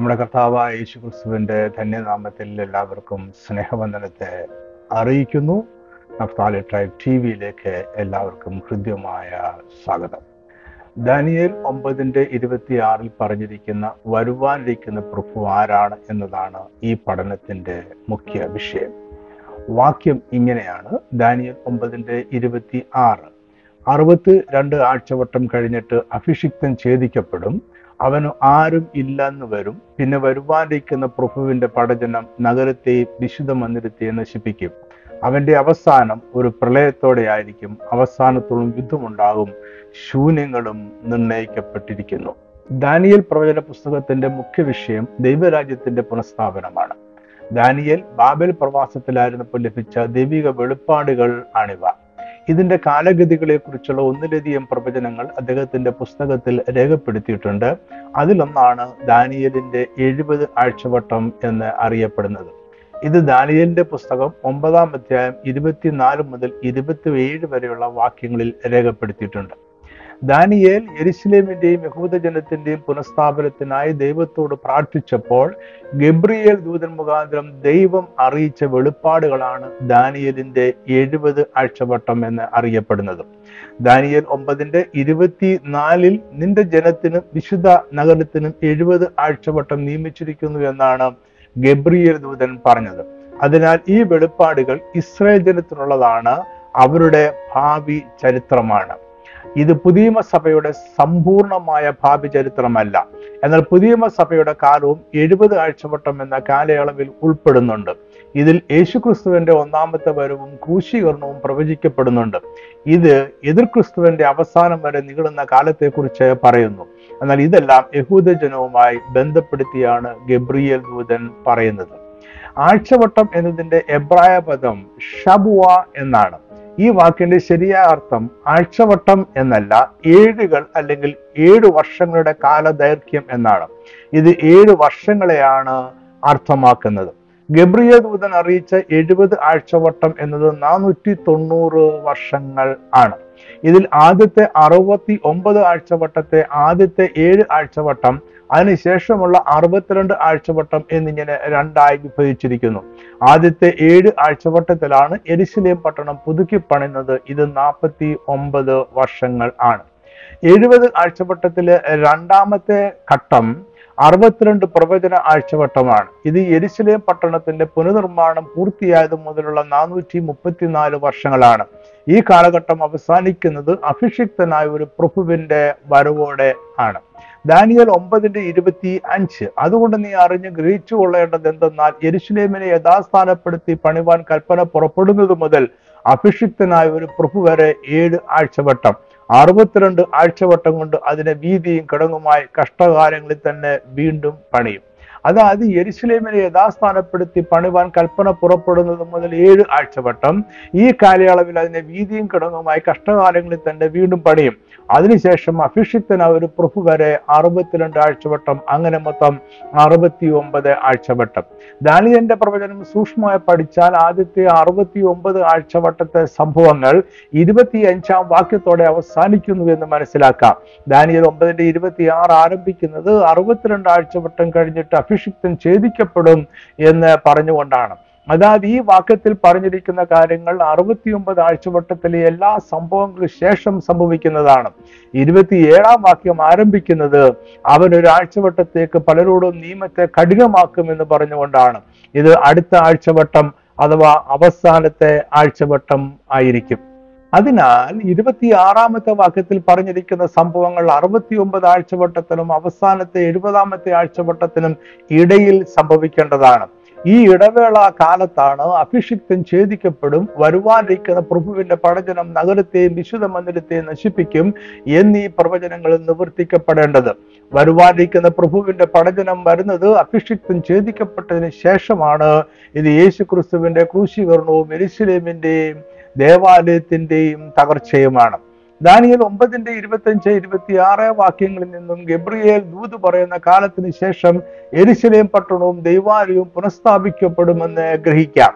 നമ്മുടെ കർത്താവായ യേശു ക്രിസ്തുവിന്റെ ധന്യനാമത്തിൽ എല്ലാവർക്കും സ്നേഹവന്ദനത്തെ അറിയിക്കുന്നു. നഫ്താലി ട്രൈബ് ടി വിയിലേക്ക് എല്ലാവർക്കും ഹൃദ്യമായ സ്വാഗതം. ദാനിയൽ ഒമ്പതിന്റെ ഇരുപത്തിയാറിൽ പറഞ്ഞിരിക്കുന്ന വരുവാനിരിക്കുന്ന പ്രഭു ആരാണ് എന്നതാണ് ഈ പഠനത്തിന്റെ മുഖ്യ വിഷയം. വാക്യം ഇങ്ങനെയാണ്. ദാനിയൽ ഒമ്പതിന്റെ ഇരുപത്തി ആറ് അറുപത്തി രണ്ട് ആഴ്ചവട്ടം കഴിഞ്ഞിട്ട് അഭിഷിക്തം ഛേദിക്കപ്പെടും. അവന് ആരും ഇല്ലെന്ന് വരും. പിന്നെ വരുവാനിരിക്കുന്ന പ്രഭുവിന്റെ പടജനം നഗരത്തെയും വിശുദ്ധ മന്ദിരത്തെയും നശിപ്പിക്കും. അവന്റെ അവസാനം ഒരു പ്രളയത്തോടെ ആയിരിക്കും. അവസാനത്തോളം യുദ്ധമുണ്ടാകും. ശൂന്യങ്ങളും നിർണയിക്കപ്പെട്ടിരിക്കുന്നു. ദാനിയൽ പ്രവചന പുസ്തകത്തിന്റെ മുഖ്യ വിഷയം ദൈവരാജ്യത്തിന്റെ പുനഃസ്ഥാപനമാണ്. ദാനിയൽ ബാബൽ പ്രവാസത്തിലായിരുന്നപ്പോൾ ലഭിച്ച ദൈവിക വെളിപ്പാടുകൾ ആണിവ. ഇതിന്റെ കാലഗതികളെ കുറിച്ചുള്ള ഒന്നിലധികം പ്രവചനങ്ങൾ അദ്ദേഹത്തിന്റെ പുസ്തകത്തിൽ രേഖപ്പെടുത്തിയിട്ടുണ്ട്. അതിലൊന്നാണ് ദാനിയലിന്റെ എഴുപത് ആഴ്ചവട്ടം എന്ന് അറിയപ്പെടുന്നത്. ഇത് ദാനിയലിന്റെ പുസ്തകം ഒമ്പതാം അധ്യായം ഇരുപത്തിനാല് മുതൽ ഇരുപത്തിയേഴ് വരെയുള്ള വാക്യങ്ങളിൽ രേഖപ്പെടുത്തിയിട്ടുണ്ട്. ദാനിയേൽ യെരുസലേമിന്റെയും യഹൂദ ജനത്തിന്റെയും പുനഃസ്ഥാപനത്തിനായി ദൈവത്തോട് പ്രാർത്ഥിച്ചപ്പോൾ ഗബ്രിയേൽ ദൂതൻ മുഖാന്തരം ദൈവം അറിയിച്ച വെളിപ്പാടുകളാണ് ദാനിയലിന്റെ എഴുപത് ആഴ്ചവട്ടം എന്ന് അറിയപ്പെടുന്നത്. ദാനിയൽ ഒമ്പതിന്റെ ഇരുപത്തിനാലിൽ നിന്റെ ജനത്തിനും വിശുദ്ധ നഗരത്തിനും എഴുപത് ആഴ്ചവട്ടം നിയമിച്ചിരിക്കുന്നു എന്നാണ് ഗബ്രിയേൽ ദൂതൻ പറഞ്ഞത്. അതിനാൽ ഈ വെളിപ്പാടുകൾ ഇസ്രായേൽ ജനത്തിനുള്ളതാണ് അവരുടെ ഭാവി ചരിത്രമാണ്. ഇത് പുതിയ സഭയുടെ സമ്പൂർണമായ ഭാവി ചരിത്രമല്ല. എന്നാൽ പുതിയ സഭയുടെ കാലവും എഴുപത് ആഴ്ചവട്ടം എന്ന കാലയളവിൽ ഉൾപ്പെടുന്നുണ്ട്. ഇതിൽ യേശുക്രിസ്തുവിന്റെ ഒന്നാമത്തെ വരവും ക്രൂശീകരണവും പ്രവചിക്കപ്പെടുന്നുണ്ട്. ഇത് എതിർ ക്രിസ്തുവിന്റെ അവസാനം വരെ നീളുന്ന കാലത്തെക്കുറിച്ച് പറയുന്നു. എന്നാൽ ഇതെല്ലാം യഹൂദജനവുമായി ബന്ധപ്പെടുത്തിയാണ് ഗബ്രിയേൽ ദൂതൻ പറയുന്നത്. ആഴ്ചവട്ടം എന്നതിന്റെ എബ്രായ പദം ഷബുവ എന്നാണ്. ഈ വാക്കിന്റെ ശരിയായ അർത്ഥം ആഴ്ചവട്ടം എന്നല്ല ഏഴുകൾ അല്ലെങ്കിൽ ഏഴു വർഷങ്ങളുടെ കാലദൈർഘ്യം എന്നാണ്. ഇത് ഏഴു വർഷങ്ങളെയാണ് അർത്ഥമാക്കുന്നത്. ഗബ്രിയ ദൂതൻ അറിയിച്ച എഴുപത് ആഴ്ചവട്ടം എന്നത് നാനൂറ്റി തൊണ്ണൂറ് വർഷങ്ങൾ ആണ്. ഇതിൽ ആദ്യത്തെ അറുപത്തി ഒമ്പത് ആഴ്ചവട്ടത്തെ ആദ്യത്തെ ഏഴ് ആഴ്ചവട്ടം അതിനുശേഷമുള്ള അറുപത്തിരണ്ട് ആഴ്ചവട്ടം എന്നിങ്ങനെ രണ്ടായി വിഭജിച്ചിരിക്കുന്നു. ആദ്യത്തെ ഏഴ് ആഴ്ചവട്ടത്തിലാണ് എരിശിലേം പട്ടണം പുതുക്കി പണിയുന്നത്. ഇത് നാൽപ്പത്തി ഒമ്പത് വർഷങ്ങൾ ആണ്. എഴുപത് ആഴ്ചവട്ടത്തിലെ രണ്ടാമത്തെ ഘട്ടം അറുപത്തിരണ്ട് പ്രവചന ആഴ്ചവട്ടമാണ്. ഇത് എരിശിലേം പട്ടണത്തിന്റെ പുനർനിർമ്മാണം പൂർത്തിയായത് മുതലുള്ള നാനൂറ്റി മുപ്പത്തിനാല് വർഷങ്ങളാണ്. ഈ കാലഘട്ടം അവസാനിക്കുന്നത് അഭിഷിക്തനായ ഒരു പ്രഭുവിന്റെ വരവോടെ ആണ്. ദാനിയൽ ഒമ്പതിന്റെ ഇരുപത്തി അഞ്ച്. അതുകൊണ്ട് നീ അറിഞ്ഞ് ഗ്രഹിച്ചു കൊള്ളേണ്ടത് എന്തെന്നാൽ യരിശുലേമിനെ യഥാസ്ഥാനപ്പെടുത്തി പണിവാൻ കൽപ്പന പുറപ്പെടുന്നത് മുതൽ അഭിഷിക്തനായ ഒരു പ്രഭു വരെ ഏഴ് ആഴ്ചവട്ടം. അറുപത്തിരണ്ട് ആഴ്ചവട്ടം കൊണ്ട് അതിനെ വീതിയും കിടങ്ങുമായി കഷ്ടകാലങ്ങളിൽ തന്നെ വീണ്ടും പണിയും. അതായത് യെരുസലേമിനെ യഥാസ്ഥാനപ്പെടുത്തി പണിവാൻ കൽപ്പന പുറപ്പെടുന്നത് മുതൽ ഏഴ് ആഴ്ചവട്ടം. ഈ കാലയളവിൽ അതിനെ വീതിയും കിടങ്ങുമായി കഷ്ടകാലങ്ങളിൽ തന്നെ വീണ്ടും പണിയും. അതിനുശേഷം അഭിഷിക്തന ഒരു പ്രഭു വരെ അറുപത്തിരണ്ട് ആഴ്ചവട്ടം അങ്ങനെ മൊത്തം അറുപത്തി ഒമ്പത് ആഴ്ചവട്ടം. ദാനിയന്റെ പ്രവചനം സൂക്ഷ്മമായി പഠിച്ചാൽ ആദ്യത്തെ അറുപത്തി ഒമ്പത് ആഴ്ചവട്ടത്തെ സംഭവങ്ങൾ ഇരുപത്തി അഞ്ചാം വാക്യത്തോടെ അവസാനിക്കുന്നു എന്ന് മനസ്സിലാക്കാം. ദാനിയൽ ഒമ്പതിന്റെ ഇരുപത്തി ആറ് ആരംഭിക്കുന്നത് അറുപത്തിരണ്ട് ആഴ്ചവട്ടം കഴിഞ്ഞിട്ട് അഭിഷിക്തൻ ഛേദിക്കപ്പെടും എന്ന് പറഞ്ഞുകൊണ്ടാണ്. അതായത് ഈ വാക്യത്തിൽ പറഞ്ഞിരിക്കുന്ന കാര്യങ്ങൾ അറുപത്തിയൊമ്പത് ആഴ്ചവട്ടത്തിലെ എല്ലാ സംഭവങ്ങൾക്ക് ശേഷം സംഭവിക്കുന്നതാണ്. ഇരുപത്തിയേഴാം വാക്യം ആരംഭിക്കുന്നത് അവൻ ഒരു ആഴ്ചവട്ടത്തേക്ക് പലരോടും നിയമത്തെ കഠിനമാക്കുമെന്ന് പറഞ്ഞുകൊണ്ടാണ്. ഇത് അടുത്ത ആഴ്ചവട്ടം അഥവാ അവസാനത്തെ ആഴ്ചവട്ടം ആയിരിക്കും. അതിനാൽ ഇരുപത്തിയാറാമത്തെ വാക്യത്തിൽ പറഞ്ഞിരിക്കുന്ന സംഭവങ്ങൾ അറുപത്തി ഒമ്പത് ആഴ്ചവട്ടത്തിനും അവസാനത്തെ എഴുപതാമത്തെ ആഴ്ചവട്ടത്തിനും ഇടയിൽ സംഭവിക്കേണ്ടതാണ്. ഈ ഇടവേള കാലത്താണ് അഭിഷിക്തൻ ഛേദിക്കപ്പെടും വരുവാനിരിക്കുന്ന പ്രഭുവിന്റെ പടജനം നഗരത്തെയും വിശുദ്ധ മന്ദിരത്തെയും നശിപ്പിക്കും എന്നീ പ്രവചനങ്ങൾ നിവർത്തിക്കപ്പെടേണ്ടത്. വരുവാനിരിക്കുന്ന പ്രഭുവിന്റെ പടജനം വരുന്നത് അഭിഷിക്തൻ ഛേദിക്കപ്പെട്ടതിന് ശേഷമാണ്. ഇത് യേശു ക്രിസ്തുവിന്റെ ക്രൂശീകരണവും എരിശിലേമിന്റെയും ദേവാലയത്തിന്റെയും തകർച്ചയുമാണ്. ദാനിയൽ ഒമ്പതിന്റെ ഇരുപത്തഞ്ച് ഇരുപത്തി ആറ് വാക്യങ്ങളിൽ നിന്നും ഗബ്രിയേൽ ദൂത് പറയുന്ന കാലത്തിന് ശേഷം എരിശിലേം പട്ടണവും ദൈവാലയവും പുനഃസ്ഥാപിക്കപ്പെടുമെന്ന് ഗ്രഹിക്കാം.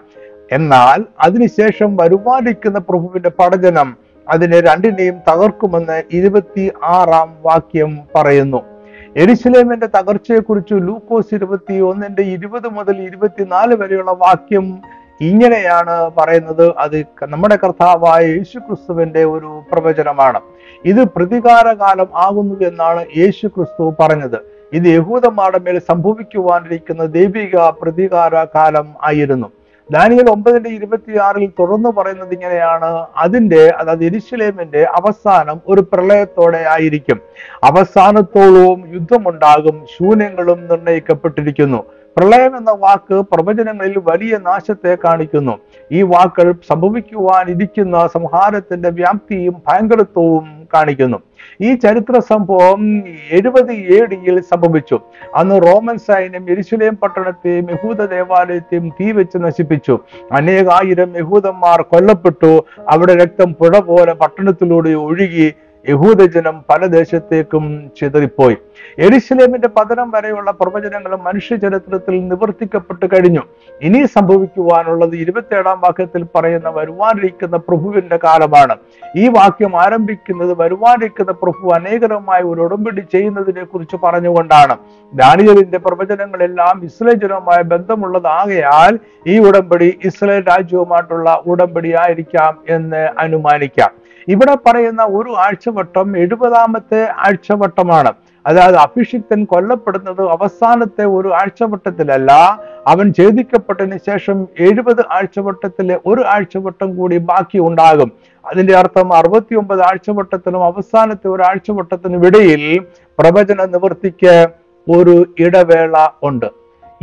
എന്നാൽ അതിനുശേഷം വരുമാനിക്കുന്ന പ്രഭുവിന്റെ പഠനം അതിനെ രണ്ടിനെയും തകർക്കുമെന്ന് ഇരുപത്തി ആറാം വാക്യം പറയുന്നു. എരിശിലേമിന്റെ തകർച്ചയെക്കുറിച്ച് ലൂക്കോസ് ഇരുപത്തി ഒന്നിന്റെ ഇരുപത് മുതൽ ഇരുപത്തിനാല് വരെയുള്ള വാക്യം ഇങ്ങനെയാണ് പറയുന്നത്. അത് നമ്മുടെ കർത്താവായ യേശു ക്രിസ്തുവിന്റെ ഒരു പ്രവചനമാണ്. ഇത് പ്രതികാരകാലം ആകുന്നു എന്നാണ് യേശു ക്രിസ്തു പറഞ്ഞത്. ഇത് യഹൂദന്മാരുടെ മേൽ സംഭവിക്കുവാനിരിക്കുന്ന ദൈവിക പ്രതികാര കാലം ആയിരുന്നു. ദാനിയൽ ഒമ്പതിന്റെ ഇരുപത്തിയാറിൽ തുറന്നു പറയുന്നത് ഇങ്ങനെയാണ്. അതിന്റെ അതായത് എരിശിലേമിന്റെ അവസാനം ഒരു പ്രളയത്തോടെ ആയിരിക്കും. അവസാനത്തോളവും യുദ്ധമുണ്ടാകും. ശൂന്യങ്ങളും നിർണയിക്കപ്പെട്ടിരിക്കുന്നു. പ്രളയം എന്ന വാക്ക് പ്രവചനങ്ങളിൽ വലിയ നാശത്തെ കാണിക്കുന്നു. ഈ വാക്കുകൾ സംഭവിക്കുവാനിരിക്കുന്ന സംഹാരത്തിന്റെ വ്യാപ്തിയും ഭയങ്കരത്വവും കാണിക്കുന്നു. ഈ ചരിത്ര സംഭവം എഴുപത് എ സംഭവിച്ചു. അന്ന് റോമൻ സൈന്യം എരിശുലേം പട്ടണത്തെയും യഹൂദ ദേവാലയത്തെയും തീ വെച്ച് നശിപ്പിച്ചു. അനേകായിരം യഹൂദന്മാർ കൊല്ലപ്പെട്ടു. അവിടെ രക്തം പുഴ പോലെ പട്ടണത്തിലൂടെ ഒഴുകി യഹൂദജനം പല ദേശത്തേക്കും ചിതറിപ്പോയി. എരിശിലേമിന്റെ പതനം വരെയുള്ള പ്രവചനങ്ങളും മനുഷ്യ ചരിത്രത്തിൽ നിവർത്തിക്കപ്പെട്ടു കഴിഞ്ഞു. ഇനി സംഭവിക്കുവാനുള്ളത് ഇരുപത്തിയേഴാം വാക്യത്തിൽ പറയുന്ന വരുവാനിരിക്കുന്ന പ്രഭുവിന്റെ കാലമാണ്. ഈ വാക്യം ആരംഭിക്കുന്നത് വരുവാനിരിക്കുന്ന പ്രഭു അനേകരമായി ഒരു ഉടമ്പടി ചെയ്യുന്നതിനെ കുറിച്ച് പറഞ്ഞുകൊണ്ടാണ്. ദാനിയലിന്റെ പ്രവചനങ്ങളെല്ലാം ഇസ്ലേജനവുമായ ജനവുമായി ബന്ധമുള്ളതാകയാൽ ഈ ഉടമ്പടി ഇസ്രയേൽ രാജ്യവുമായിട്ടുള്ള ഉടമ്പടി ആയിരിക്കാം എന്ന് അനുമാനിക്കാം. ഇവിടെ പറയുന്ന ഒരു ആഴ്ചവട്ടം എഴുപതാമത്തെ ആഴ്ചവട്ടമാണ്. അതായത് അഭിഷിക്തൻ കൊല്ലപ്പെടുന്നത് അവസാനത്തെ ഒരു ആഴ്ചവട്ടത്തിലല്ല അവൻ ഛേദിക്കപ്പെട്ടതിന് ശേഷം എഴുപത് ആഴ്ചവട്ടത്തിലെ ഒരു ആഴ്ചവട്ടം കൂടി ബാക്കി ഉണ്ടാകും. അതിന്റെ അർത്ഥം അറുപത്തി ഒമ്പത് ആഴ്ചവട്ടത്തിനും അവസാനത്തെ ഒരു ആഴ്ചവട്ടത്തിനും ഇടയിൽ പ്രവചന നിവൃത്തിക്ക് ഒരു ഇടവേള ഉണ്ട്.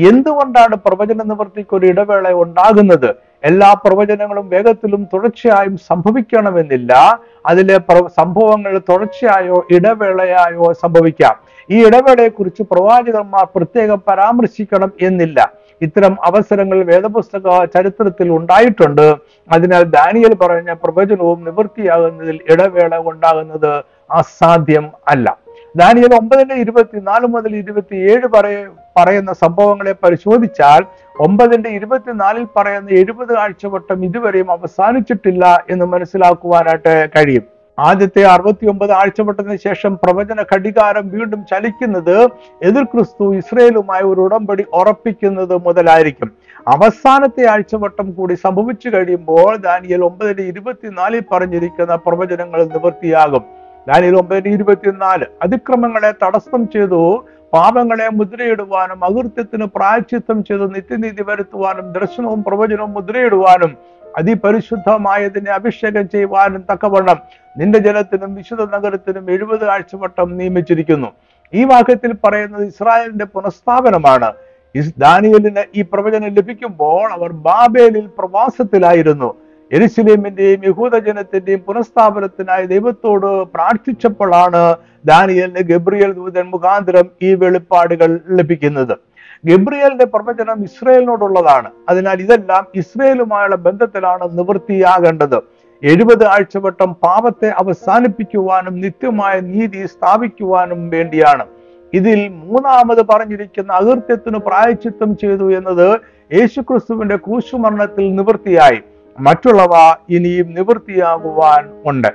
എന്തുകൊണ്ടാണ് പ്രവചന നിവൃത്തിക്ക് ഒരു ഇടവേള ഉണ്ടാകുന്നത്? എല്ലാ പ്രവചനങ്ങളും വേഗത്തിലും തുടർച്ചയായും സംഭവിക്കണമെന്നില്ല. അതിലെ സംഭവങ്ങൾ തുടർച്ചയായോ ഇടവേളയായോ സംഭവിക്കാം. ഈ ഇടവേളയെക്കുറിച്ച് പ്രവാചകന്മാർ പ്രത്യേകം പരാമർശിക്കണം എന്നില്ല. ഇത്തരം അവസരങ്ങൾ വേദപുസ്തക ചരിത്രത്തിൽ ഉണ്ടായിട്ടുണ്ട്. അതിനാൽ ദാനിയൽ പറഞ്ഞ പ്രവചനവും നിവൃത്തിയാകുന്നതിൽ ഇടവേള ഉണ്ടാകുന്നത് അസാധ്യം അല്ല. ദാനിയൽ ഒമ്പതിന്റെ ഇരുപത്തിനാല് മുതൽ ഇരുപത്തിയേഴ് പറയ പറയുന്ന സംഭവങ്ങളെ പരിശോധിച്ചാൽ ഒമ്പതിന്റെ ഇരുപത്തിനാലിൽ പറയുന്ന എഴുപത് ആഴ്ചവട്ടം ഇതുവരെയും അവസാനിച്ചിട്ടില്ല എന്ന് മനസ്സിലാക്കുവാനായിട്ട് കഴിയും. ആദ്യത്തെ അറുപത്തി ഒമ്പത് ആഴ്ചവട്ടത്തിന് ശേഷം പ്രവചന ഘടികാരം വീണ്ടും ചലിക്കുന്നത് എതിർ ക്രിസ്തു ഇസ്രയേലുമായി ഒരു ഉടമ്പടി ഉറപ്പിക്കുന്നത് മുതലായിരിക്കും. അവസാനത്തെ ആഴ്ചവട്ടം കൂടി സംഭവിച്ചു കഴിയുമ്പോൾ ദാനിയൽ ഒമ്പതിന്റെ ഇരുപത്തിനാലിൽ പറഞ്ഞിരിക്കുന്ന പ്രവചനങ്ങൾ നിവൃത്തിയാകും. ദാനിയൽ ഒമ്പതിന് ഇരുപത്തിനാല് അതിക്രമങ്ങളെ തടസ്സം ചെയ്തു പാപങ്ങളെ മുദ്രയിടുവാനും അകൃത്യത്തിന് പ്രായച്ചിത്തം ചെയ്ത് നിത്യനീതി വരുത്തുവാനും ദർശനവും പ്രവചനവും മുദ്രയിടുവാനും അതിപരിശുദ്ധമായതിനെ അഭിഷേകം ചെയ്യുവാനും തക്കവണ്ണം നിന്റെ ജനത്തിനും വിശുദ്ധ നഗരത്തിനും എഴുപത് ആഴ്ചവട്ടം നിയമിച്ചിരിക്കുന്നു. ഈ വാക്യത്തിൽ പറയുന്നത് ഇസ്രായേലിന്റെ പുനഃസ്ഥാപനമാണ്. ദാനിയലിന് ഈ പ്രവചനം ലഭിക്കുമ്പോൾ അവർ ബാബേലിൽ പ്രവാസത്തിലായിരുന്നു. എരുസലേമിന്റെയും യഹൂദജനത്തിന്റെയും പുനഃസ്ഥാപനത്തിനായി ദൈവത്തോട് പ്രാർത്ഥിച്ചപ്പോഴാണ് ദാനിയലിന് ഗബ്രിയൽ ദൂതൻ മുഖാന്തരം ഈ വെളിപ്പാടുകൾ ലഭിക്കുന്നത്. ഗബ്രിയലിന്റെ പ്രവചനം ഇസ്രയേലിനോടുള്ളതാണ്. അതിനാൽ ഇതെല്ലാം ഇസ്രയേലുമായുള്ള ബന്ധത്തിലാണ് നിവൃത്തിയാകേണ്ടത്. എഴുപത് ആഴ്ചവട്ടം പാപത്തെ അവസാനിപ്പിക്കുവാനും നിത്യമായ നീതി സ്ഥാപിക്കുവാനും വേണ്ടിയാണ്. ഇതിൽ മൂന്നാമത് പറഞ്ഞിരിക്കുന്ന അകൃത്യത്തിന് പ്രായച്ചിത്തം ചെയ്തു എന്നത് യേശുക്രിസ്തുവിന്റെ കൂശുമരണത്തിൽ നിവൃത്തിയായി. മറ്റുള്ളവ ഇനിയും നിവൃത്തിയാകുവാൻ ഉണ്ട്.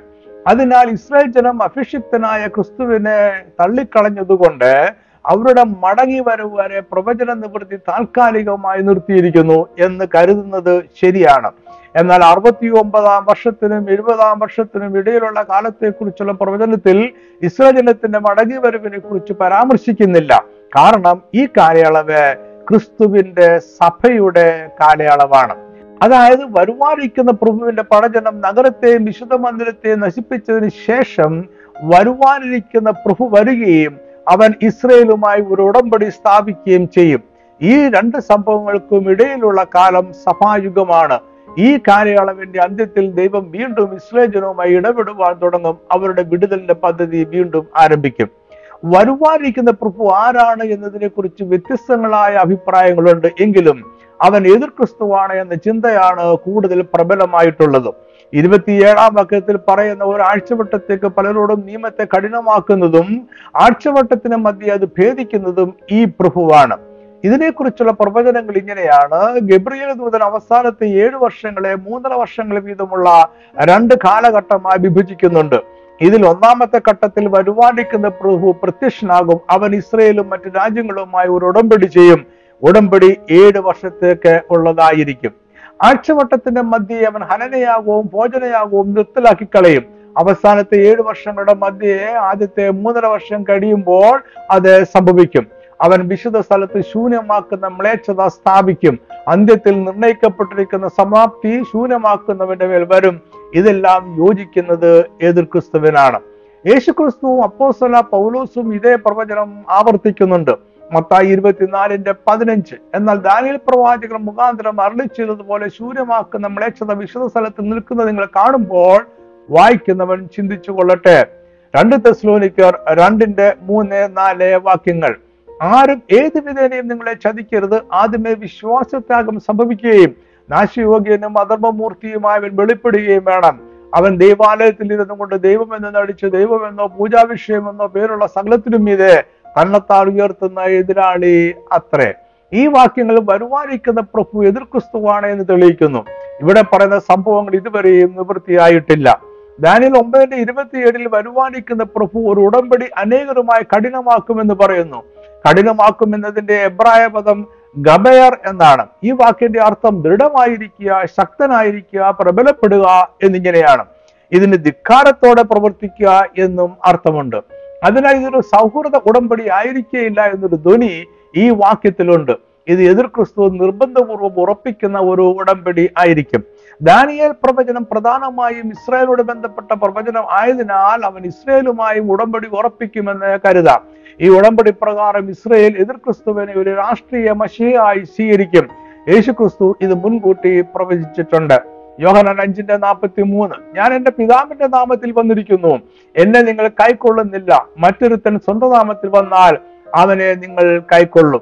അതിനാൽ ഇസ്രായേൽ ജനം അഭിഷിക്തനായ ക്രിസ്തുവിനെ തള്ളിക്കളഞ്ഞതുകൊണ്ട് അവരുടെ മടങ്ങി വരവ് വരെ പ്രവചന നിവൃത്തി താൽക്കാലികമായി നിർത്തിയിരിക്കുന്നു എന്ന് കരുതുന്നത് ശരിയാണ്. എന്നാൽ അറുപത്തി ഒമ്പതാം വർഷത്തിനും എഴുപതാം വർഷത്തിനും ഇടയിലുള്ള കാലത്തെക്കുറിച്ചുള്ള പ്രവചനത്തിൽ ഇസ്രായേൽ ജനത്തിന്റെ മടങ്ങി വരവിനെ കുറിച്ച് പരാമർശിക്കുന്നില്ല. കാരണം ഈ കാലയളവ് ക്രിസ്തുവിന്റെ സഭയുടെ കാലയളവാണ്. അതായത് വരുവാനിരിക്കുന്ന പ്രഭുവിന്റെ പടജനം നഗരത്തെയും വിശുദ്ധ മന്ദിരത്തെയും നശിപ്പിച്ചതിന് ശേഷം വരുവാനിരിക്കുന്ന പ്രഭു വരികയും അവൻ ഇസ്രയേലുമായി ഒരു ഉടമ്പടി സ്ഥാപിക്കുകയും ചെയ്യും. ഈ രണ്ട് സംഭവങ്ങൾക്കും ഇടയിലുള്ള കാലം സഭായുഗമാണ്. ഈ കാലയളവിന്റെ അന്ത്യത്തിൽ ദൈവം വീണ്ടും ഇസ്രയേൽ ജനവുമായി ഇടപെടുവാൻ തുടങ്ങും. അവരുടെ വിടുതലിന്റെ പദ്ധതി വീണ്ടും ആരംഭിക്കും. വരുവാനിരിക്കുന്ന പ്രഭു ആരാണ് എന്നതിനെ കുറിച്ച് വ്യത്യസ്തങ്ങളായ അഭിപ്രായങ്ങളുണ്ട്. എങ്കിലും അവൻ എതിർ ക്രിസ്തുവാണ് എന്ന ചിന്തയാണ് കൂടുതൽ പ്രബലമായിട്ടുള്ളത്. ഇരുപത്തിയേഴാം വാക്യത്തിൽ പറയുന്ന ഒരു ആഴ്ചവട്ടത്തേക്ക് പലരോടും നിയമത്തെ കഠിനമാക്കുന്നതും ആഴ്ചവട്ടത്തിന് മധ്യ അത് ഭേദിക്കുന്നതും ഈ പ്രഭുവാണ്. ഇതിനെക്കുറിച്ചുള്ള പ്രവചനങ്ങൾ ഇങ്ങനെയാണ്. ഗബ്രിയൽ ദൂതൻ അവസാനത്തെ ഏഴ് വർഷങ്ങളെ മൂന്നര വർഷങ്ങൾ വീതമുള്ള രണ്ട് കാലഘട്ടമായി വിഭജിക്കുന്നുണ്ട്. ഇതിൽ ഒന്നാമത്തെ ഘട്ടത്തിൽ വരുവാനിക്കുന്ന പ്രഭു പ്രത്യക്ഷനാകും. അവൻ ഇസ്രയേലും മറ്റു രാജ്യങ്ങളുമായി ഒരു ഉടമ്പടി ചെയ്യും. ഉടമ്പടി ഏഴ് വർഷത്തേക്ക് ഉള്ളതായിരിക്കും. ആഴ്ചവട്ടത്തിന്റെ മധ്യേ അവൻ ഹനനയാകവും ഭോജനയാകവും നിർത്തലാക്കി കളയും അവസാനത്തെ ഏഴ് വർഷങ്ങളുടെ മധ്യേ ആദ്യത്തെ മൂന്നര വർഷം കഴിയുമ്പോൾ അത് സംഭവിക്കും. അവൻ വിശുദ്ധ സ്ഥലത്ത് ശൂന്യമാക്കുന്ന മ്ലേച്ഛത സ്ഥാപിക്കും. അന്ത്യത്തിൽ നിർണയിക്കപ്പെട്ടിരിക്കുന്ന സമാപ്തി ശൂന്യമാക്കുന്നവന്റെ മേൽ വരും. ഇതെല്ലാം യോജിക്കുന്നത് എതിർ ക്രിസ്തുവിനാണ് യേശുക്രിസ്തുവും അപ്പോസ്തല പൗലോസും ഇതേ പ്രവചനം ആവർത്തിക്കുന്നുണ്ട്. മത്തായി ഇരുപത്തിനാലിന്റെ പതിനഞ്ച്. എന്നാൽ ദാനിയൽ പ്രവാചകർ മുഖാന്തരം അരളി ചെയ്തതുപോലെ ശൂന്യമാക്കുന്ന മ്ലേച്ഛത വിശുദ്ധ സ്ഥലത്ത് നിൽക്കുന്നത് നിങ്ങൾ കാണുമ്പോൾ വായിക്കുന്നവൻ ചിന്തിച്ചു കൊള്ളട്ടെ. രണ്ട് തെസ്ലോനിക്കർ രണ്ടിന്റെ മൂന്ന് നാല് വാക്യങ്ങൾ. ആരും ഏത് വിധേനയും നിങ്ങളെ ചതിക്കരുത്. ആദ്യമേ വിശ്വാസത്യാഗം സംഭവിക്കുകയും നാശയോഗ്യനും അധർമ്മമൂർത്തിയുമായവൻ വെളിപ്പെടുകയും വേണം. അവൻ ദൈവാലയത്തിൽ ഇരുന്നു കൊണ്ട് ദൈവമെന്ന് നടിച്ച് ദൈവമെന്നോ പൂജാവിഷയമെന്നോ പേരുള്ള സകലത്തിനും മീതെ തന്നെത്താൾ ഉയർത്തുന്ന എതിരാളി അത്രേ. ഈ വാക്യങ്ങൾ വരുവാനിരിക്കുന്ന പ്രഭു എതിർ ക്രിസ്തുവാണ് എന്ന് തെളിയിക്കുന്നു. ഇവിടെ പറയുന്ന സംഭവങ്ങൾ ഇതുവരെയും നിവൃത്തിയായിട്ടില്ല. ദാനിയൽ ഒമ്പതിന്റെ ഇരുപത്തിയേഴിൽ വരുവാനിക്കുന്ന പ്രഭു ഒരു ഉടമ്പടി അനേകരുമായി കഠിനമാക്കുമെന്ന് പറയുന്നു. കഠിനമാക്കുമെന്നതിന്റെ എബ്രായ പദം ഗബയർ എന്നാണ്. ഈ വാക്കിന്റെ അർത്ഥം ദൃഢമായിരിക്കുക ശക്തനായിരിക്കുക പ്രബലപ്പെടുക എന്നിങ്ങനെയാണ്. ഇതിന് ധിക്കാരത്തോടെ പ്രവർത്തിക്കുക എന്നും അർത്ഥമുണ്ട്. അതിനാൽ ഇതൊരു സൗഹൃദ ഉടമ്പടി ആയിരിക്കേയില്ല എന്നൊരു ധ്വനി ഈ വാക്യത്തിലുണ്ട്. ഇത് എതിർ ക്രിസ്തു നിർബന്ധപൂർവം ഉറപ്പിക്കുന്ന ഒരു ഉടമ്പടി ആയിരിക്കും. ദാനിയേൽ പ്രവചനം പ്രധാനമായും ഇസ്രായേലോട് ബന്ധപ്പെട്ട പ്രവചനം ആയതിനാൽ അവൻ ഇസ്രായേലുമായും ഉടമ്പടി ഉറപ്പിക്കുമെന്ന് കരുതാം. ഈ ഉടമ്പടി പ്രകാരം ഇസ്രായേൽ എതിർ ക്രിസ്തുവിനെ ഒരു രാഷ്ട്രീയ മഷിയായി സ്വീകരിക്കും. യേശു ക്രിസ്തു ഇത് മുൻകൂട്ടി പ്രവചിച്ചിട്ടുണ്ട്. യോഹനാൻ അഞ്ചിന്റെ നാൽപ്പത്തി മൂന്ന് ഞാൻ എന്റെ പിതാവിന്റെ നാമത്തിൽ വന്നിരിക്കുന്നു. എന്നെ നിങ്ങൾ കൈക്കൊള്ളുന്നില്ല. മറ്റൊരുത്തൻ സ്വന്തം നാമത്തിൽ വന്നാൽ അവനെ നിങ്ങൾ കൈക്കൊള്ളും.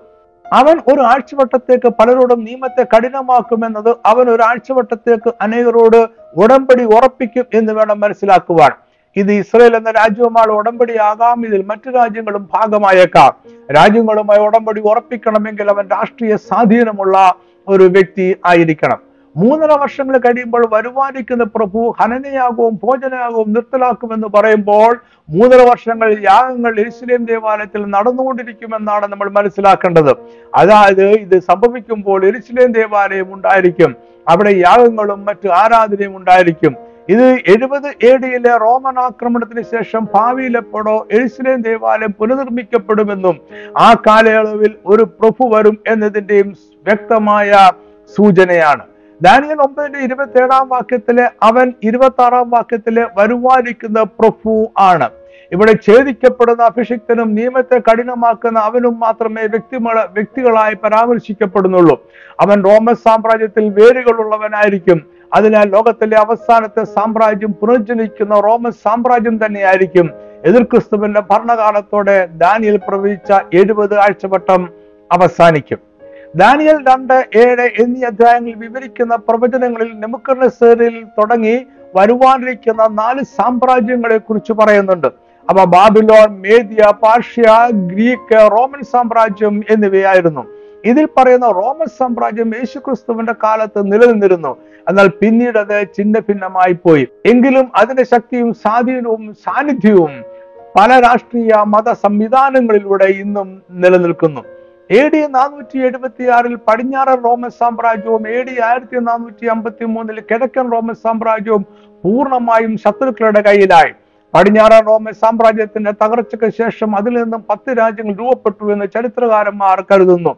അവൻ ഒരു ആഴ്ചവട്ടത്തേക്ക് പലരോടും നിയമത്തെ കഠിനമാക്കുമെന്നത് അവൻ ഒരു ആഴ്ചവട്ടത്തേക്ക് അനേകരോട് ഉടമ്പടി ഉറപ്പിക്കും എന്ന് വേണം മനസ്സിലാക്കുവാൻ. ഇത് ഇസ്രയേൽ എന്ന രാജ്യവുമായി ഉടമ്പടിയാകാം ഇതിൽ മറ്റു രാജ്യങ്ങളും ഭാഗമായേക്കാം. രാജ്യങ്ങളുമായി ഉടമ്പടി ഉറപ്പിക്കണമെങ്കിൽ അവൻ രാഷ്ട്രീയ സ്വാധീനമുള്ള ഒരു വ്യക്തി ആയിരിക്കണം. മൂന്നര വർഷങ്ങൾ കഴിയുമ്പോൾ വരുവാനിക്കുന്ന പ്രഭു ഹനനയാകവും ഭോജനയാകവും നിർത്തലാക്കുമെന്ന് പറയുമ്പോൾ മൂന്നര വർഷങ്ങൾ യാഗങ്ങൾ ഇസ്ലിം ദേവാലയത്തിൽ നടന്നുകൊണ്ടിരിക്കുമെന്നാണ് നമ്മൾ മനസ്സിലാക്കേണ്ടത്. അതായത് ഇത് സംഭവിക്കുമ്പോൾ ഇസ്ലിം ദേവാലയം ഉണ്ടായിരിക്കും. അവിടെ യാഗങ്ങളും മറ്റു ആരാധനയും ഉണ്ടായിരിക്കും. ഇത് എഴുപത് എ ഡിയിലെ റോമൻ ആക്രമണത്തിന് ശേഷം ഭാവിയിൽ എപ്പോഴോ എരുസലേം ദേവാലയം പുനർനിർമ്മിക്കപ്പെടുമെന്നും ആ കാലയളവിൽ ഒരു പ്രഭു വരും എന്നതിന്റെയും വ്യക്തമായ സൂചനയാണ്. ദാനിയൽ ഒമ്പതിന്റെ ഇരുപത്തി ഏഴാം വാക്യത്തിലെ അവൻ ഇരുപത്തി ആറാം വാക്യത്തിലെ വരുവാനിക്കുന്ന പ്രഭു ആണ്. ഇവിടെ ഛേദിക്കപ്പെടുന്ന അഭിഷിക്തനും നിയമത്തെ കഠിനമാക്കുന്ന അവനും മാത്രമേ വ്യക്തിമള വ്യക്തികളായി പരാമർശിക്കപ്പെടുന്നുള്ളൂ. അവൻ റോമൻ സാമ്രാജ്യത്തിൽ വേരുകളുള്ളവനായിരിക്കും. അതിനാൽ ലോകത്തിലെ അവസാനത്തെ സാമ്രാജ്യം പുനർജനിക്കുന്ന റോമൻ സാമ്രാജ്യം തന്നെയായിരിക്കും. എതിർ ക്രിസ്തുവിന്റെ ഭരണകാലത്തോടെ ദാനിയിൽ പ്രവചിച്ച എഴുപത് ആഴ്ചവട്ടം അവസാനിക്കും. ദാനിയൽ രണ്ട് ഏഴ് എന്നീ അധ്യായങ്ങളിൽ വിവരിക്കുന്ന പ്രവചനങ്ങളിൽ നെമുക്കർനെസറിൽ തുടങ്ങി വരുവാനിരിക്കുന്ന നാല് സാമ്രാജ്യങ്ങളെ കുറിച്ച് പറയുന്നുണ്ട്. അവ Babylon Media Persia Greek Roman സാമ്രാജ്യം എന്നിവയായിരുന്നു. ഇതിൽ പറയുന്ന റോമൻ സാമ്രാജ്യം യേശുക്രിസ്തുവിന്റെ കാലത്ത് നിലനിന്നിരുന്നു. എന്നാൽ പിന്നീട് അത് ചിന്ന ഭിന്നമായി പോയി. എങ്കിലും അതിന്റെ ശക്തിയും സ്വാധീനവും സാന്നിധ്യവും പല രാഷ്ട്രീയ മത സംവിധാനങ്ങളിലൂടെ ഇന്നും നിലനിൽക്കുന്നു. എ ഡി നാനൂറ്റി എഴുപത്തി ആറിൽ പടിഞ്ഞാറൻ റോമൻ സാമ്രാജ്യവും എ ഡി ആയിരത്തി നാനൂറ്റി അമ്പത്തി മൂന്നിൽ കിഴക്കൻ റോമൻ സാമ്രാജ്യവും പൂർണമായും ശത്രുക്കളുടെ കയ്യിലായി. പടിഞ്ഞാറൻ റോമൻ സാമ്രാജ്യത്തിന്റെ തകർച്ചയ്ക്ക് ശേഷം അതിൽ നിന്നും പത്ത് രാജ്യങ്ങൾ രൂപപ്പെട്ടു എന്ന് ചരിത്രകാരന്മാർ കരുതുന്നു.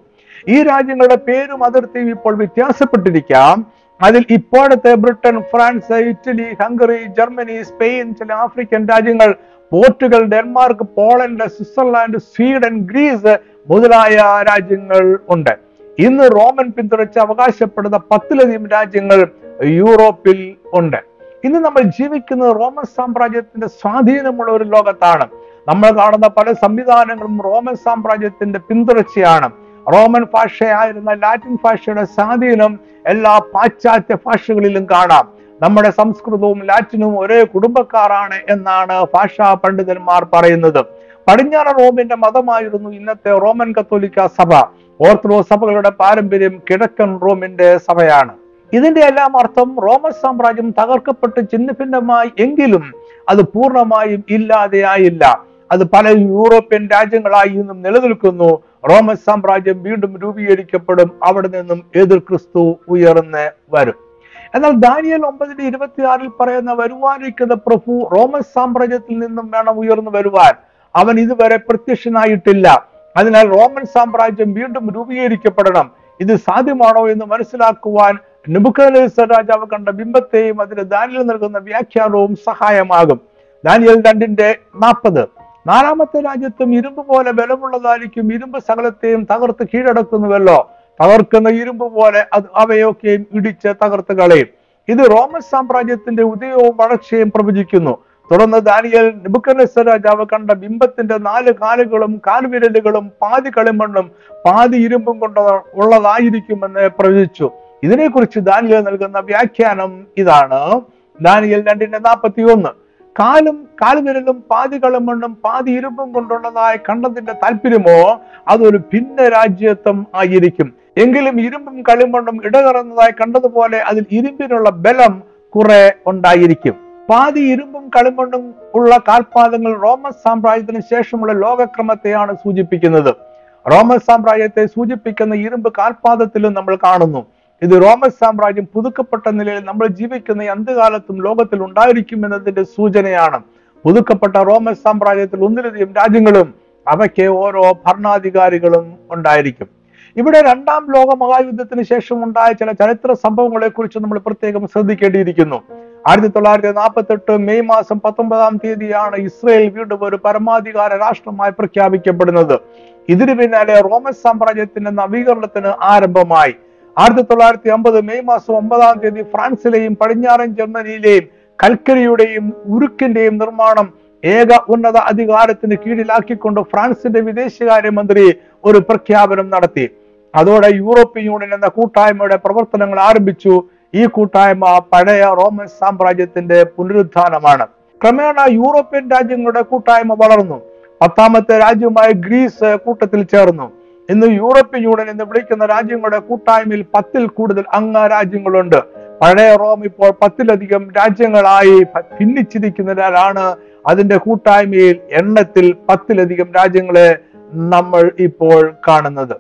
ഈ രാജ്യങ്ങളുടെ പേരും അതിർത്തിയും ഇപ്പോൾ വ്യത്യാസപ്പെട്ടിരിക്കാം. അതിൽ ഇപ്പോഴത്തെ Britain France Italy Hungary Germany Spain ചില ആഫ്രിക്കൻ രാജ്യങ്ങൾ Portugal Denmark Poland Switzerland Sweden Greece മുതലായ രാജ്യങ്ങൾ ഉണ്ട്. ഇന്ന് റോമൻ പിന്തുണച്ച് അവകാശപ്പെടുന്ന പത്തിലധികം രാജ്യങ്ങൾ യൂറോപ്പിൽ ഉണ്ട്. ഇന്ന് നമ്മൾ ജീവിക്കുന്നത് റോമൻ സാമ്രാജ്യത്തിന്റെ സ്വാധീനമുള്ള ഒരു ലോകത്താണ്. നമ്മൾ കാണുന്ന പല സംവിധാനങ്ങളും റോമൻ സാമ്രാജ്യത്തിന്റെ പിന്തുടർച്ചയാണ്. റോമൻ ഭാഷയായിരുന്ന ലാറ്റിൻ ഭാഷയുടെ സ്വാധീനം എല്ലാ പാശ്ചാത്യ ഭാഷകളിലും കാണാം. നമ്മുടെ സംസ്കൃതവും ലാറ്റിനും ഒരേ കുടുംബക്കാരാണ് എന്നാണ് ഭാഷാ പണ്ഡിതന്മാർ പറയുന്നത്. പടിഞ്ഞാറൻ റോമിന്റെ മതമായിരുന്നു ഇന്നത്തെ റോമൻ കത്തോലിക്ക സഭ. ഓർത്തഡോക്സ് സഭകളുടെ പാരമ്പര്യം കിഴക്കൻ റോമിന്റെ സഭയാണ്. ഇതിന്റെ എല്ലാം അർത്ഥം റോമൻ സാമ്രാജ്യം തകർക്കപ്പെട്ട് ചിഹ്നഭിന്നമായി എങ്കിലും അത് പൂർണമായും ഇല്ലാതെയായില്ല. അത് പല യൂറോപ്യൻ രാജ്യങ്ങളായി ഇന്നും നിലനിൽക്കുന്നു. റോമൻ സാമ്രാജ്യം വീണ്ടും രൂപീകരിക്കപ്പെടും. അവിടെ നിന്നും എതിർ ക്രിസ്തു ഉയർന്ന് വരും. എന്നാൽ ദാനിയൽ ഒമ്പതിന്റെ ഇരുപത്തിയാറിൽ പറയുന്ന വരുവാനിരിക്കുന്ന പ്രഭു റോമൻ സാമ്രാജ്യത്തിൽ നിന്നും വേണം ഉയർന്നു വരുവാൻ. അവൻ ഇതുവരെ പ്രത്യക്ഷനായിട്ടില്ല. അതിനാൽ റോമൻ സാമ്രാജ്യം വീണ്ടും രൂപീകരിക്കപ്പെടണം. ഇത് സാധ്യമാണോ എന്ന് മനസ്സിലാക്കുവാൻ നെബുക്കദ്നേസർ രാജാവ് കണ്ട ബിംബത്തെയും അതിന് ദാനിയൽ നൽകുന്ന വ്യാഖ്യാനവും സഹായമാകും. ദാനിയൽ രണ്ടിന്റെ നാൽപ്പത്. നാലാമത്തെ രാജ്യത്തും ഇരുമ്പ് പോലെ ബലമുള്ളതായിരിക്കും. ഇരുമ്പ് സകലത്തെയും തകർത്ത് കീഴടക്കുന്നുവല്ലോ. തകർക്കുന്ന ഇരുമ്പ് പോലെ അത് അവയൊക്കെയും ഇടിച്ച് തകർത്ത് കളയും. ഇത് റോമൻ സാമ്രാജ്യത്തിന്റെ ഉദയവും വളർച്ചയും പ്രവചിക്കുന്നു. തുടർന്ന് ദാനിയൽ നിബുക്കനസ് രാജാവ് കണ്ട ബിംബത്തിന്റെ നാല് കാലുകളും കാൽവിരലുകളും പാതി കളിമണ്ണും പാതി ഇരുമ്പും കൊണ്ട് ഉള്ളതായിരിക്കുമെന്ന് പ്രവചിച്ചു. ഇതിനെക്കുറിച്ച് ദാനിയൽ നൽകുന്ന വ്യാഖ്യാനം ഇതാണ്. ദാനിയൽ രണ്ടിന്റെ നാൽപ്പത്തി ഒന്ന് കാലും കാൽവിരലും പാതി കളിമണ്ണും പാതി ഇരുമ്പും കൊണ്ടുള്ളതായ കണ്ടതിന്റെ താല്പര്യമോ അതൊരു ഭിന്ന രാജ്യത്വം ആയിരിക്കും. എങ്കിലും ഇരുമ്പും കളിമണ്ണും ഇടകറന്നതായി കണ്ടതുപോലെ അതിൽ ഇരുമ്പിനുള്ള ബലം കുറെ ഉണ്ടായിരിക്കും. പാതി ഇരുമ്പും കളിമണ്ണും ഉള്ള കാൽപാദങ്ങൾ റോമൻ സാമ്രാജ്യത്തിന് ശേഷമുള്ള ലോകക്രമത്തെയാണ് സൂചിപ്പിക്കുന്നത്. റോമൻ സാമ്രാജ്യത്തെ സൂചിപ്പിക്കുന്ന ഇരുമ്പ് കാൽപാദത്തിലും നമ്മൾ കാണുന്നു. ഇത് റോമൻ സാമ്രാജ്യം പുതുക്കപ്പെട്ട നിലയിൽ നമ്മൾ ജീവിക്കുന്ന അന്ത്യകാലത്തും ലോകത്തിൽ ഉണ്ടായിരിക്കും എന്നതിന്റെ സൂചനയാണ്. പുതുക്കപ്പെട്ട റോമൻ സാമ്രാജ്യത്തിൽ ഒന്നിലധികം രാജ്യങ്ങളും അവയ്ക്ക് ഓരോ ഭരണാധികാരികളും ഉണ്ടായിരിക്കും. ഇവിടെ രണ്ടാം ലോക മഹായുദ്ധത്തിന് ശേഷം ഉണ്ടായ ചില ചരിത്ര സംഭവങ്ങളെ കുറിച്ച് നമ്മൾ പ്രത്യേകം ശ്രദ്ധിക്കേണ്ടിയിരിക്കുന്നു. ആയിരത്തി തൊള്ളായിരത്തി നാൽപ്പത്തി എട്ട് മെയ് മാസം പത്തൊമ്പതാം തീയതിയാണ് ഇസ്രയേൽ വീണ്ടും ഒരു പരമാധികാര രാഷ്ട്രമായി പ്രഖ്യാപിക്കപ്പെടുന്നത്. ഇതിനു പിന്നാലെ റോമൻ സാമ്രാജ്യത്തിന്റെ നവീകരണത്തിന് ആരംഭമായി. ആയിരത്തി തൊള്ളായിരത്തി അമ്പത് മെയ് മാസം ഒമ്പതാം തീയതി ഫ്രാൻസിലെയും പടിഞ്ഞാറൻ ജർമ്മനിയിലെയും കൽക്കരിയുടെയും ഉരുക്കിന്റെയും നിർമ്മാണം ഏക ഉന്നത അധികാരത്തിന് കീഴിലാക്കിക്കൊണ്ട് ഫ്രാൻസിന്റെ വിദേശകാര്യമന്ത്രി ഒരു പ്രഖ്യാപനം നടത്തി. അതോടെ യൂറോപ്യൻ യൂണിയൻ എന്ന കൂട്ടായ്മയുടെ പ്രവർത്തനങ്ങൾ ആരംഭിച്ചു. ഈ കൂട്ടായ്മ പഴയ റോമൻ സാമ്രാജ്യത്തിന്റെ പുനരുദ്ധാനമാണ്. ക്രമേണ യൂറോപ്യൻ രാജ്യങ്ങളുടെ കൂട്ടായ്മ വളർന്നു. പത്താമത്തെ രാജ്യമായ ഗ്രീസ് കൂട്ടത്തിൽ ചേർന്നു. ഇന്ന് യൂറോപ്യൻ യൂണിയൻ എന്ന് വിളിക്കുന്ന രാജ്യങ്ങളുടെ കൂട്ടായ്മയിൽ പത്തിൽ കൂടുതൽ അംഗ രാജ്യങ്ങളുണ്ട്. പഴയ റോം ഇപ്പോൾ പത്തിലധികം രാജ്യങ്ങളായി ഭിന്നിച്ചിരിക്കുന്നതിനാലാണ് അതിന്റെ കൂട്ടായ്മയിൽ എണ്ണത്തിൽ പത്തിലധികം രാജ്യങ്ങളെ നമ്മൾ ഇപ്പോൾ കാണുന്നത്.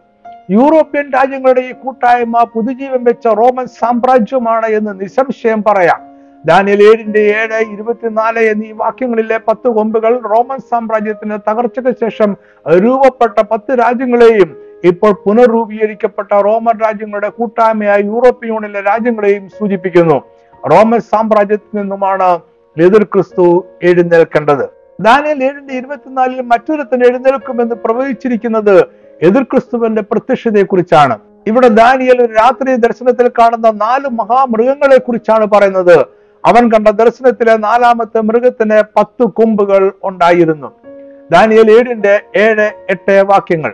യൂറോപ്യൻ രാജ്യങ്ങളുടെ ഈ കൂട്ടായ്മ പുതുജീവൻ വെച്ച റോമൻ സാമ്രാജ്യമാണ് എന്ന് നിസ്സംശയം പറയാം. ദാനിയൽ ഏഴിന്റെ ഏഴ് ഇരുപത്തിനാല് എന്നീ വാക്യങ്ങളിലെ പത്ത് കൊമ്പുകൾ റോമൻ സാമ്രാജ്യത്തിന് തകർച്ചയ്ക്ക് ശേഷം രൂപപ്പെട്ട പത്ത് രാജ്യങ്ങളെയും ഇപ്പോൾ പുനർരൂപീകരിക്കപ്പെട്ട റോമൻ രാജ്യങ്ങളുടെ കൂട്ടായ്മയായ യൂറോപ്യൻ യൂണിയനിലെ രാജ്യങ്ങളെയും സൂചിപ്പിക്കുന്നു. റോമൻ സാമ്രാജ്യത്തിൽ നിന്നുമാണ് എതിർ ക്രിസ്തു എഴുന്നേൽക്കേണ്ടത്. ദാനിയൽ ഏഴിന്റെ ഇരുപത്തിനാലിൽ മറ്റൊരുത്തൻ എഴുന്നേൽക്കുമെന്ന് പ്രവചിച്ചിരിക്കുന്നത് എതിർ ക്രിസ്തുവിന്റെ പ്രത്യക്ഷതയെ കുറിച്ചാണ് ഇവിടെ ദാനിയൽ ഒരു രാത്രി ദർശനത്തിൽ കാണുന്ന നാല് മഹാമൃഗങ്ങളെ കുറിച്ചാണ് പറയുന്നത്. അവൻ കണ്ട ദർശനത്തിലെ നാലാമത്തെ മൃഗത്തിന് പത്ത് കൊമ്പുകൾ ഉണ്ടായിരുന്നു. ദാനിയൽ ഏഴിന്റെ ഏഴ് എട്ട് വാക്യങ്ങൾ.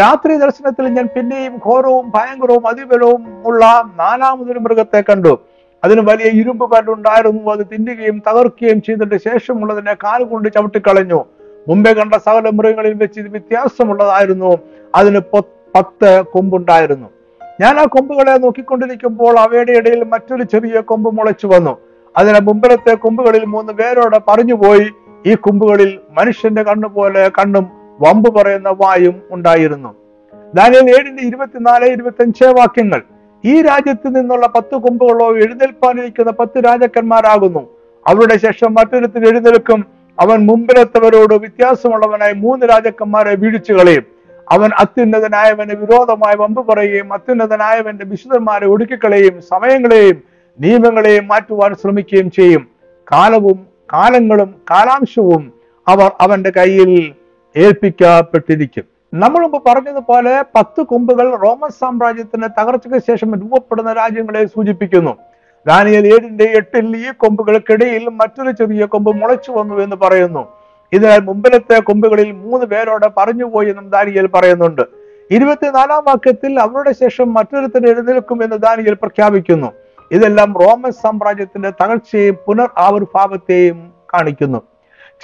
രാത്രി ദർശനത്തിൽ ഞാൻ പിന്നെയും ഘോരവും ഭയങ്കരവും അതിബലവും ഉള്ള നാലാമതൊരു മൃഗത്തെ കണ്ടു. അതിന് വലിയ ഇരുമ്പ് പല്ലുണ്ടായിരുന്നു അത് തിന്നുകയും തകർക്കുകയും ചെയ്തിട്ട് ശേഷമുള്ളതിനെ കൊണ്ട് ചവിട്ടിക്കളഞ്ഞു. മുമ്പേ കണ്ട സകല മൃഗങ്ങളിൽ വെച്ച് ഇത് വ്യത്യാസമുള്ളതായിരുന്നു. അതിന് പത്ത് കൊമ്പുണ്ടായിരുന്നു. ഞാൻ ആ കൊമ്പുകളെ നോക്കിക്കൊണ്ടിരിക്കുമ്പോൾ അവയുടെ ഇടയിൽ മറ്റൊരു ചെറിയ കൊമ്പ് മുളച്ചു വന്നു. അതിന് മുമ്പിലത്തെ കൊമ്പുകളിൽ മൂന്ന് പേരോടെ പറഞ്ഞുപോയി. ഈ കൊമ്പുകളിൽ മനുഷ്യന്റെ കണ്ണു പോലെ കണ്ണും വമ്പ് പറയുന്ന വായും ഉണ്ടായിരുന്നു. ദാനിയൽ ഏഴിന്റെ ഇരുപത്തിനാല് ഇരുപത്തി അഞ്ച് വാക്യങ്ങൾ. ഈ രാജ്യത്ത് നിന്നുള്ള പത്ത് കൊമ്പുകളോ എഴുന്നേൽപ്പാനിരിക്കുന്ന പത്ത് രാജാക്കന്മാരാകുന്നു. അവരുടെ ശേഷം മറ്റൊരുത്തിൽ എഴുന്നേൽക്കും. അവൻ മുമ്പിലെത്തവരോട് വ്യത്യാസമുള്ളവനായി മൂന്ന് രാജാക്കന്മാരെ വീഴിച്ചു കളയും. അവൻ അത്യുന്നതനായവന് വിരോധമായി വമ്പ് പറയുകയും അത്യുന്നതനായവന്റെ വിശുദ്ധന്മാരെ ഒടുക്കിക്കളയും സമയങ്ങളെയും നിയമങ്ങളെയും മാറ്റുവാൻ ശ്രമിക്കുകയും ചെയ്യും. കാലവും കാലങ്ങളും കാലാംശവും അവർ അവന്റെ കയ്യിൽ ഏൽപ്പിക്കപ്പെട്ടിരിക്കും. നമ്മൾ മുമ്പ് പറഞ്ഞതുപോലെ പത്ത് കൊമ്പുകൾ റോമൻ സാമ്രാജ്യത്തിന്റെ തകർച്ചയ്ക്ക് ശേഷം രൂപപ്പെടുന്ന രാജ്യങ്ങളെ സൂചിപ്പിക്കുന്നു. ദാനിയൽ ഏഴിന്റെ എട്ടിൽ ഈ കൊമ്പുകൾക്കിടയിൽ മറ്റൊരു ചെറിയ കൊമ്പ് മുളച്ചു വന്നു എന്ന് പറയുന്നു. ഇതിനാൽ മുമ്പിലത്തെ കൊമ്പുകളിൽ മൂന്ന് പേരോടെ പറഞ്ഞുപോയി എന്നും ദാനിയൽ പറയുന്നുണ്ട്. ഇരുപത്തിനാലാം വാക്യത്തിൽ അവരുടെ ശേഷം മറ്റൊരുത്തിന് എഴുന്നേൽക്കും എന്ന് ദാനിയൽ പ്രഖ്യാപിക്കുന്നു. ഇതെല്ലാം റോമൻ സാമ്രാജ്യത്തിന്റെ തകർച്ചയെയും പുനർ ആവിർഭാവത്തെയും കാണിക്കുന്നു.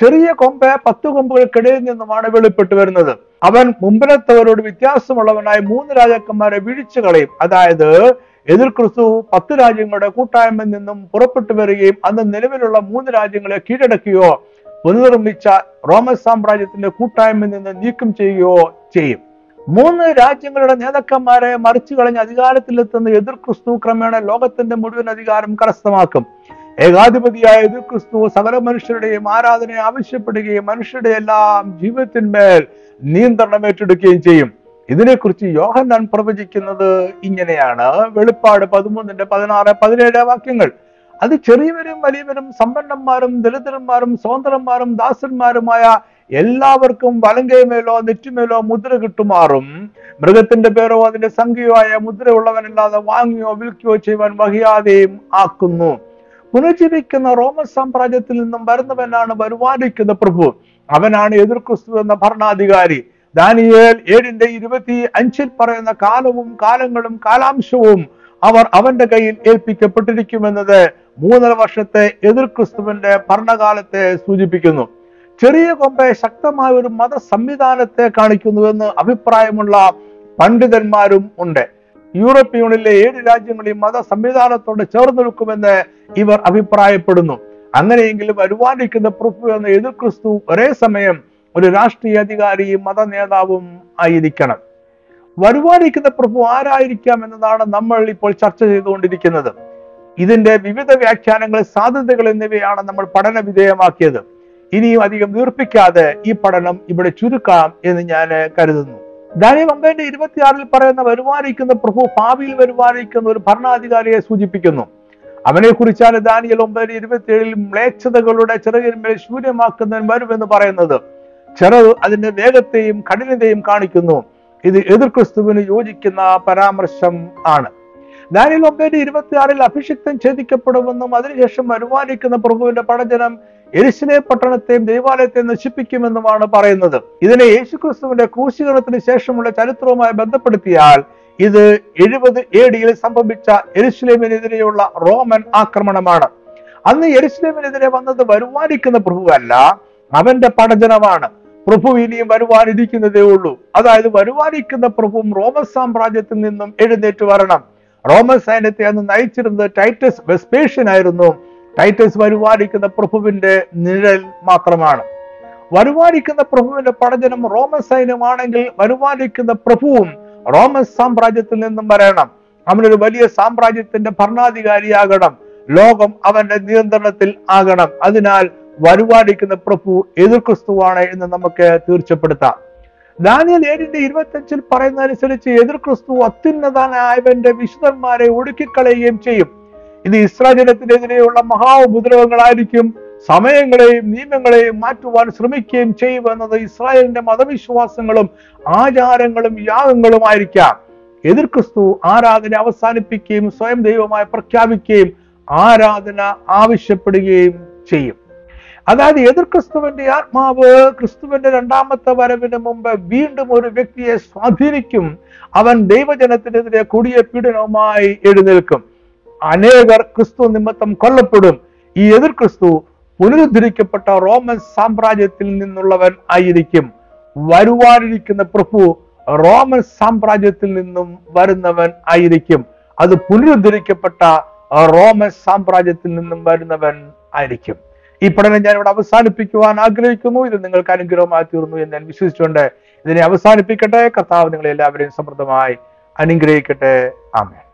ചെറിയ കൊമ്പ് പത്ത് കൊമ്പുകൾക്കിടയിൽ നിന്നുമാണ് വെളിപ്പെട്ടു വരുന്നത്. അവൻ മുമ്പിലത്തവരോട് വ്യത്യാസമുള്ളവനായി മൂന്ന് രാജാക്കന്മാരെ വീഴ്ച കളയും. അതായത് എതിർ ക്രിസ്തു പത്ത് രാജ്യങ്ങളുടെ കൂട്ടായ്മയിൽ നിന്നും പുറപ്പെട്ടു വരികയും അന്ന് നിലവിലുള്ള മൂന്ന് രാജ്യങ്ങളെ കീഴടക്കുകയോ പുനർനിർമ്മിച്ച റോമൻ സാമ്രാജ്യത്തിന്റെ കൂട്ടായ്മയിൽ നിന്ന് നീക്കം ചെയ്യുകയോ ചെയ്യും. മൂന്ന് രാജ്യങ്ങളുടെ നേതാക്കന്മാരെ മറിച്ചു കളഞ്ഞ് അധികാരത്തിലെത്തുന്ന എതിർ ക്രിസ്തു ക്രമേണ ലോകത്തിന്റെ മുഴുവൻ അധികാരം കരസ്ഥമാക്കും. ഏകാധിപതിയായ എതിർ ക്രിസ്തു സകല മനുഷ്യരുടെയും ആരാധനയെ ആവശ്യപ്പെടുകയും മനുഷ്യരുടെ എല്ലാം ജീവിതത്തിന്മേൽ നിയന്ത്രണം ഏറ്റെടുക്കുകയും ചെയ്യും. ഇതിനെക്കുറിച്ച് യോഹന്നാൻ പ്രവചിക്കുന്നത് ഇങ്ങനെയാണ്. വെളിപ്പാട് പതിമൂന്നിന്റെ പതിനാറ് പതിനേഴ് വാക്യങ്ങൾ. അത് ചെറിയവരും വലിയവരും സമ്പന്നന്മാരും ദരിദ്രന്മാരും സ്വതന്ത്രന്മാരും ദാസന്മാരുമായ എല്ലാവർക്കും വലങ്കയമേലോ നെറ്റുമേലോ മുദ്ര കിട്ടുമാറും. മൃഗത്തിന്റെ പേരോ അതിന്റെ സംഖ്യയോ ആയ മുദ്രയുള്ളവനല്ലാതെ വാങ്ങിയോ വിൽക്കുകയോ ചെയ്യുവാൻ വഹിയാതെയും ആക്കുന്നു. പുനർജീവിക്കുന്ന റോമൻ സാമ്രാജ്യത്തിൽ നിന്നും വരുന്നവനാണ് വരുവാനിക്കുന്ന പ്രഭു. അവനാണ് എതിർ ക്രിസ്തു എന്ന ഭരണാധികാരി. ദാനിയേൽ ഏഴിന്റെ ഇരുപത്തി അഞ്ചിൽ പറയുന്ന കാലവും കാലങ്ങളും കാലാംശവും അവർ അവന്റെ കയ്യിൽ ഏൽപ്പിക്കപ്പെട്ടിരിക്കുമെന്നത് മൂന്നര വർഷത്തെ എതിർ ക്രിസ്തുവിന്റെ ഭരണകാലത്തെ സൂചിപ്പിക്കുന്നു. ചെറിയ കൊമ്പെ ശക്തമായ ഒരു മത സംവിധാനത്തെ കാണിക്കുന്നുവെന്ന് അഭിപ്രായമുള്ള പണ്ഡിതന്മാരും ഉണ്ട്. യൂറോപ്യൻ യൂണിയനിലെ ഏഴ് രാജ്യങ്ങൾ ഈ മത സംവിധാനത്തോട് ചേർന്ന് നിൽക്കുമെന്ന് ഇവർ അഭിപ്രായപ്പെടുന്നു. അങ്ങനെയെങ്കിലും വരുവാനിരിക്കുന്ന പ്രഭു എന്ന എതിർ ക്രിസ്തു ഒരേ സമയം ഒരു രാഷ്ട്രീയ അധികാരിയും മത നേതാവും ആയിരിക്കണം. വരുവാനിരിക്കുന്ന പ്രഭു ആരായിരിക്കാം എന്നതാണ് നമ്മൾ ഇപ്പോൾ ചർച്ച ചെയ്തുകൊണ്ടിരിക്കുന്നത്. ഇതിന്റെ വിവിധ വ്യാഖ്യാനങ്ങൾ സാധ്യതകൾ എന്നിവയാണ് നമ്മൾ പഠന വിധേയമാക്കിയത്. ഇനിയും അധികം ദീർപ്പിക്കാതെ ഈ പഠനം ഇവിടെ ചുരുക്കാം എന്ന് ഞാൻ കരുതുന്നു. ദാനിയൽ ഒമ്പതിന്റെ ഇരുപത്തിയാറിൽ പറയുന്ന വരുവാനിരിക്കുന്ന പ്രഭു ഭാവിയിൽ വരുവാനിരിക്കുന്ന ഒരു ഭരണാധികാരിയെ സൂചിപ്പിക്കുന്നു. അവനെ കുറിച്ചാണ് ദാനിയൽ ഒമ്പതിന് ഇരുപത്തിയേഴിൽ മ്ലേച്ഛതകളുടെ ചിറകിന്മേൽ ശൂന്യമാക്കുന്നവൻ വരുമെന്ന് പറയുന്നത്. ചെറു അതിന്റെ വേഗത്തെയും കഠിനതയും കാണിക്കുന്നു. ഇത് എതിർ ക്രിസ്തുവിന് യോജിക്കുന്ന പരാമർശം ആണ്. ദാനിയൽ ഒമ്പതിന്റെ ഇരുപത്തിയാറിൽ അഭിഷിക്തം ഛേദിക്കപ്പെടുമെന്നും അതിനുശേഷം വരുമാനിക്കുന്ന പ്രഭുവിന്റെ പടജനം എരിശിലെ പട്ടണത്തെയും ദേവാലയത്തെയും നശിപ്പിക്കുമെന്നുമാണ് പറയുന്നത്. ഇതിനെ യേശുക്രിസ്തുവിന്റെ ക്രൂശീകരണത്തിന് ശേഷമുള്ള ചരിത്രവുമായി ബന്ധപ്പെടുത്തിയാൽ ഇത് എഴുപത് എ ഡിയിൽ സംഭവിച്ച എരുസലേമിനെതിരെയുള്ള റോമൻ ആക്രമണമാണ്. അന്ന് എരുസലേമിനെതിരെ വന്നത് വരുവാനിക്കുന്ന പ്രഭുവല്ല അവന്റെ പടജനമാണ്. പ്രഭു ഇനിയും വരുവാനിരിക്കുന്നതേ ഉള്ളൂ. അതായത് വരുവാനിക്കുന്ന പ്രഭുവും റോമൻ സാമ്രാജ്യത്തിൽ നിന്നും എഴുന്നേറ്റ് വരണം. റോമൻ സൈന്യത്തെ അന്ന് നയിച്ചിരുന്നത് ടൈറ്റസ് വെസ്പേഷ്യൻ ആയിരുന്നു ടൈറ്റസ് വരുവാനിക്കുന്ന പ്രഭുവിന്റെ നിഴൽ മാത്രമാണ്. വരുവാനിക്കുന്ന പ്രഭുവിന്റെ പടജനം റോമൻ സൈന്യമാണെങ്കിൽ വരുവാനിക്കുന്ന പ്രഭുവും റോമൻ സാമ്രാജ്യത്തിൽ നിന്നും വരണം. അവനൊരു വലിയ സാമ്രാജ്യത്തിന്റെ ഭരണാധികാരിയാകണം. ലോകം അവന്റെ നിയന്ത്രണത്തിൽ ആകണം. അതിനാൽ വരുവാനിക്കുന്ന പ്രഭു എതിർ ക്രിസ്തുവാണ് എന്ന് നമുക്ക് തീർച്ചപ്പെടുത്താം. ദാനിയൽ ഏഴിന്റെ ഇരുപത്തഞ്ചിൽ പറയുന്നതനുസരിച്ച് എതിർ ക്രിസ്തു അത്യുന്നതനായവന്റെ വിശുദ്ധന്മാരെ ഒടുക്കിക്കളയുകയും ചെയ്യും. ഇത് ഇസ്രാജനത്തിനെതിരെയുള്ള മഹാഉപദ്രവങ്ങളായിരിക്കും സമയങ്ങളെയും നിയമങ്ങളെയും മാറ്റുവാൻ ശ്രമിക്കുകയും ചെയ്യുമെന്നത് ഇസ്രായേലിന്റെ മതവിശ്വാസങ്ങളും ആചാരങ്ങളും യാഗങ്ങളുമായിരിക്കാം. എതിർ ക്രിസ്തു ആരാധന അവസാനിപ്പിക്കുകയും സ്വയം ദൈവമായി പ്രഖ്യാപിക്കുകയും ആരാധന ആവശ്യപ്പെടുകയും ചെയ്യും. അതായത് എതിർ ക്രിസ്തുവിന്റെ ആത്മാവ് ക്രിസ്തുവിന്റെ രണ്ടാമത്തെ വരവിന് മുമ്പ് വീണ്ടും ഒരു വ്യക്തിയെ സ്വാധീനിക്കും. അവൻ ദൈവജനത്തിനെതിരെ കൊടിയ പീഡനവുമായി എഴുന്നേൽക്കും. അനേകർ ക്രിസ്തു നിമിത്തം കൊല്ലപ്പെടും. ഈ എതിർ ക്രിസ്തു പുനരുദ്ധരിക്കപ്പെട്ട റോമൻ സാമ്രാജ്യത്തിൽ നിന്നുള്ളവൻ ആയിരിക്കും. വരുവാനിരിക്കുന്ന പ്രഭു റോമൻ സാമ്രാജ്യത്തിൽ നിന്നും വരുന്നവൻ ആയിരിക്കും. അത് പുനരുദ്ധരിക്കപ്പെട്ട റോമൻ സാമ്രാജ്യത്തിൽ നിന്നും വരുന്നവൻ ആയിരിക്കും. ഈ പഠനം ഞാൻ ഇവിടെ അവസാനിപ്പിക്കുവാൻ ആഗ്രഹിക്കുന്നു. ഇത് നിങ്ങൾക്ക് അനുഗ്രഹമായി തീർന്നു എന്ന് ഞാൻ വിശ്വസിച്ചുകൊണ്ട് ഇതിനെ അവസാനിപ്പിക്കട്ടെ. കർത്താവ് നിങ്ങളെ എല്ലാവരെയും സമൃദ്ധമായി അനുഗ്രഹിക്കട്ടെ. ആമേൻ.